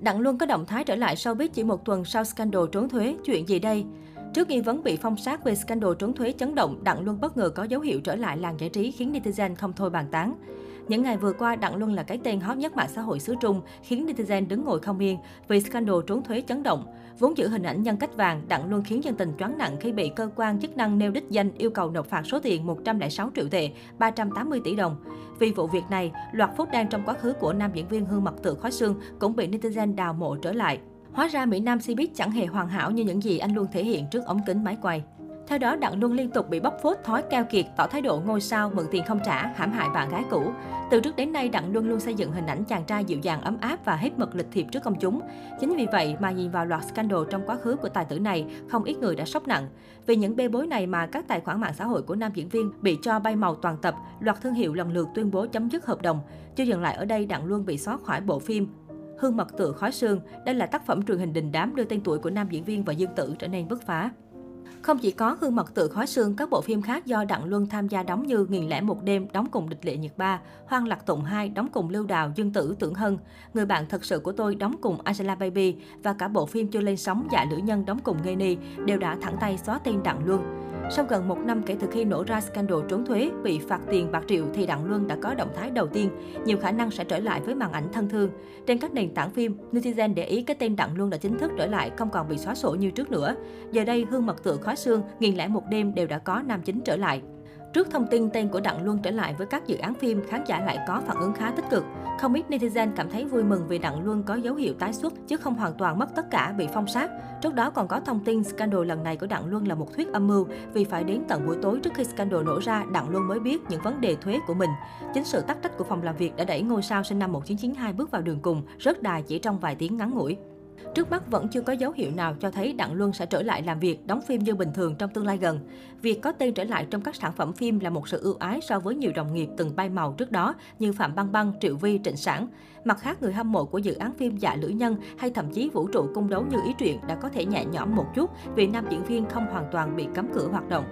Đặng Luân có động thái trở lại sau biết chỉ một tuần sau scandal trốn thuế, chuyện gì đây? Trước nghi vấn bị phong sát về scandal trốn thuế chấn động, Đặng Luân bất ngờ có dấu hiệu trở lại làng giải trí khiến netizen không thôi bàn tán. Những ngày vừa qua, Đặng Luân là cái tên hot nhất mạng xã hội xứ Trung, khiến netizen đứng ngồi không yên vì scandal trốn thuế chấn động. Vốn giữ hình ảnh nhân cách vàng, Đặng Luân khiến dân tình choáng nặng khi bị cơ quan chức năng nêu đích danh yêu cầu nộp phạt số tiền 106 triệu tệ, 380 tỷ đồng. Vì vụ việc này, loạt phút đen trong quá khứ của nam diễn viên hương mật tự khói xương cũng bị netizen đào mộ trở lại. Hóa ra Mỹ Nam Cbiz chẳng hề hoàn hảo như những gì anh luôn thể hiện trước ống kính máy quay. Theo đó, Đặng Luân liên tục bị bóc phốt thói keo kiệt, tỏ thái độ ngôi sao, mượn tiền không trả, hãm hại bạn gái cũ. Từ trước đến nay, Đặng Luân luôn xây dựng hình ảnh chàng trai dịu dàng ấm áp và hết mực lịch thiệp trước công chúng. Chính vì vậy mà nhìn vào loạt scandal trong quá khứ của tài tử này, không ít người đã sốc nặng. Vì những bê bối này mà các tài khoản mạng xã hội của nam diễn viên bị cho bay màu toàn tập, loạt thương hiệu lần lượt tuyên bố chấm dứt hợp đồng. Chưa dừng lại ở đây, Đặng Luân bị xóa khỏi bộ phim Hương mật tự khói sương. Đây là tác phẩm truyền hình đình đám đưa tên tuổi của nam diễn viên và dương tử trở nên bứt phá. Không chỉ có Hương Mật Tự Khói xương các bộ phim khác do Đặng Luân tham gia đóng như Nghìn lẻ một đêm, đóng cùng Địch Lệ nhiệt Ba, Hoang Lạc Tụng 2, đóng cùng Lưu Đào, Dương Tử, Tưởng Hân, Người bạn thật sự của tôi đóng cùng Angela Baby và cả bộ phim chưa lên sóng Dạ Lữ Nhân đóng cùng Nghê Ni đều đã thẳng tay xóa tên Đặng Luân. Sau gần một năm kể từ khi nổ ra scandal trốn thuế, bị phạt tiền bạc triệu thì Đặng Luân đã có động thái đầu tiên, nhiều khả năng sẽ trở lại với màn ảnh thân thương. Trên các nền tảng phim, netizen để ý cái tên Đặng Luân đã chính thức trở lại, không còn bị xóa sổ như trước nữa. Giờ đây, Hương Mật Tự Khói Xương, Nghiền Lẽ một đêm đều đã có nam chính trở lại. Trước thông tin tên của Đặng Luân trở lại với các dự án phim, khán giả lại có phản ứng khá tích cực. Không ít netizen cảm thấy vui mừng vì Đặng Luân có dấu hiệu tái xuất chứ không hoàn toàn mất tất cả bị phong sát. Trước đó còn có thông tin scandal lần này của Đặng Luân là một thuyết âm mưu vì phải đến tận buổi tối trước khi scandal nổ ra, Đặng Luân mới biết những vấn đề thuế của mình. Chính sự tắc trách của phòng làm việc đã đẩy ngôi sao sinh năm 1992 bước vào đường cùng, rớt đài chỉ trong vài tiếng ngắn ngủi. Trước mắt vẫn chưa có dấu hiệu nào cho thấy Đặng Luân sẽ trở lại làm việc, đóng phim như bình thường trong tương lai gần. Việc có tên trở lại trong các sản phẩm phim là một sự ưu ái so với nhiều đồng nghiệp từng bay màu trước đó như Phạm Băng Băng, Triệu Vi, Trịnh Sản. Mặt khác, người hâm mộ của dự án phim Dạ Lữ Nhân hay thậm chí Vũ trụ cung đấu như ý truyện đã có thể nhẹ nhõm một chút vì nam diễn viên không hoàn toàn bị cấm cửa hoạt động.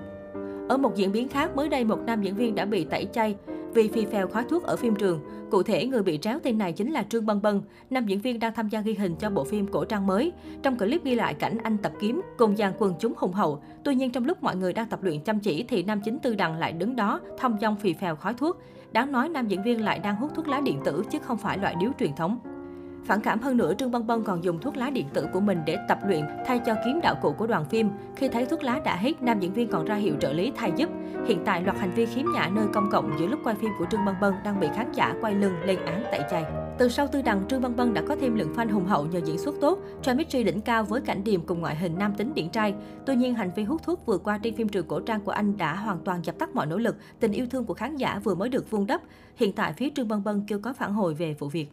Ở một diễn biến khác, mới đây một nam diễn viên đã bị tẩy chay vì phi phèo khói thuốc ở phim trường. Cụ thể, người bị tráo tên này chính là Trương Bân Bân, nam diễn viên đang tham gia ghi hình cho bộ phim cổ trang mới. Trong clip ghi lại cảnh anh tập kiếm cùng dàn quần chúng hùng hậu. Tuy nhiên trong lúc mọi người đang tập luyện chăm chỉ thì nam chính Tư Đằng lại đứng đó thông dong phì phèo khói thuốc. Đáng nói nam diễn viên lại đang hút thuốc lá điện tử chứ không phải loại điếu truyền thống. Phản cảm hơn nữa, Trương Bân Bân còn dùng thuốc lá điện tử của mình để tập luyện thay cho kiếm đạo cụ của đoàn phim. Khi thấy thuốc lá đã hết, nam diễn viên còn ra hiệu trợ lý thay giúp. Hiện tại, loạt hành vi khiếm nhã nơi công cộng giữa lúc quay phim của Trương Bân Bân đang bị khán giả quay lưng lên án tẩy chay. Từ sau tư đằng, Trương Bân Bân đã có thêm lượng fan hùng hậu nhờ diễn xuất tốt, chemistry đỉnh cao với cảnh điềm cùng ngoại hình nam tính điển trai. Tuy nhiên, hành vi hút thuốc vừa qua trên phim trường cổ trang của anh đã hoàn toàn dập tắt mọi nỗ lực, tình yêu thương của khán giả vừa mới được vun đắp. Hiện tại, phía Trương Bân Bân chưa có phản hồi về vụ việc.